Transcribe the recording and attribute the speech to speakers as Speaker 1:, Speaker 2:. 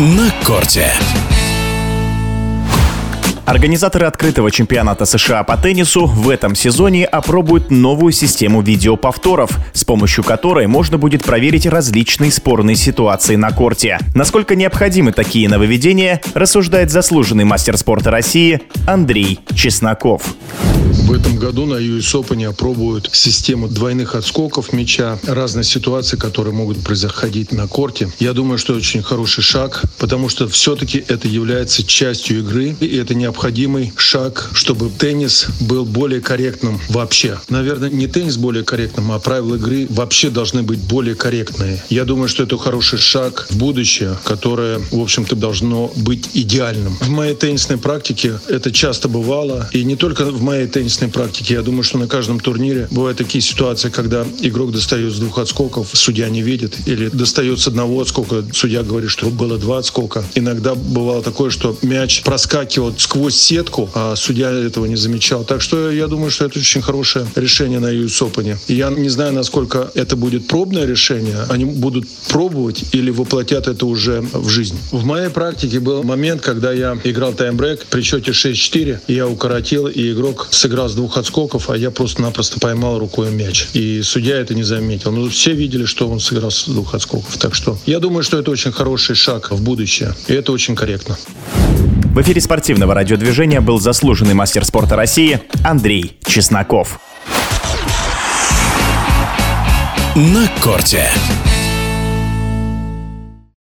Speaker 1: на корте.
Speaker 2: Организаторы открытого чемпионата США по теннису в этом сезоне опробуют новую систему видеоповторов, с помощью которой можно будет проверить различные спорные ситуации на корте. Насколько необходимы такие нововведения, рассуждает заслуженный мастер спорта России Андрей Чесноков.
Speaker 3: В этом году на US Open опробуют систему двойных отскоков мяча, разные ситуации, которые могут происходить на корте. Я думаю, что очень хороший шаг, потому что все-таки это является частью игры, и это необходимый шаг, чтобы теннис был более корректным вообще. Наверное, не теннис более корректным, а правила игры вообще должны быть более корректные. Я думаю, что это хороший шаг в будущее, которое, в общем-то, должно быть идеальным. В моей теннисной практике это часто бывало, и не только в моей теннисной практике. Я думаю, что на каждом турнире бывают такие ситуации, когда игрок достает с двух отскоков, судья не видит, или достает с одного отскока, судья говорит, что было два отскока. Иногда бывало такое, что мяч проскакивал сквозь сетку, а судья этого не замечал. Так что я думаю, что это очень хорошее решение на US Open. Я не знаю, насколько это будет пробное решение. Они будут пробовать или воплотят это уже в жизнь. В моей практике был момент, когда я играл таймбрейк при счете 6-4, я укоротил, и игрок сыграл с двух отскоков, а я просто-напросто поймал рукой мяч. И судья это не заметил. Но все видели, что он сыграл с двух отскоков. Так что я думаю, что это очень хороший шаг в будущее. И это очень корректно.
Speaker 2: В эфире спортивного радиодвижения был заслуженный мастер спорта России Андрей Чесноков.
Speaker 1: На корте.